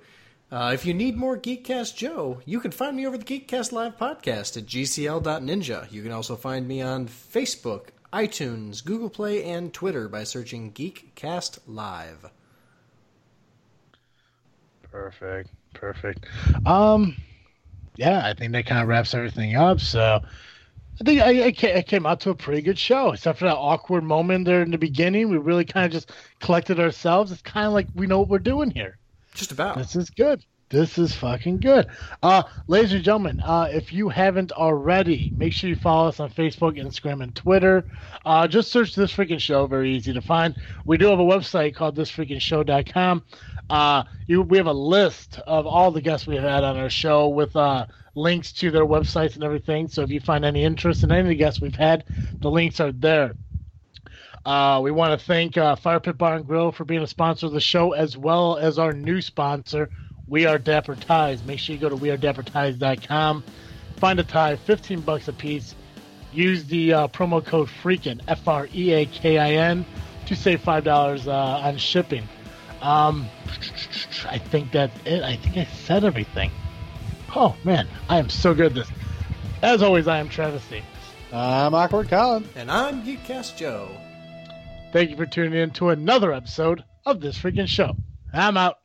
Uh, if you need more Geekcast Joe, you can find me over the Geekcast Live podcast at gcl.ninja. You can also find me on Facebook, iTunes, Google Play, and Twitter by searching Geekcast Live. Perfect. Perfect. Um, yeah, I think that kind of wraps everything up. So I think I, I came out to a pretty good show, except for that awkward moment there in the beginning. We really kind of just collected ourselves. It's kind of like we know what we're doing here. Just about. This is good. This is fucking good. Uh, ladies and gentlemen, uh, if you haven't already, make sure you follow us on Facebook, Instagram, and Twitter. Uh, just search This Freaking Show. Very easy to find. We do have a website called thisfreakingshow.com. Uh, you, we have a list of all the guests we've had on our show with uh, links to their websites and everything. So if you find any interest in any of the guests we've had, the links are there. Uh, we want to thank uh, Fire Pit Bar and Grill for being a sponsor of the show, as well as our new sponsor, We Are Dapper Ties. Make sure you go to wearedapperties.com. Find a tie, 15 bucks a piece. Use the uh, promo code FREAKIN, F R E A K I N, to save $5 uh, on shipping. Um, I think that's it. I think I said everything. Oh, man, I am so good at this. As always, I am Travis I'm Awkward Colin. And I'm Geekcast Joe. Thank you for tuning in to another episode of this freaking show. I'm out.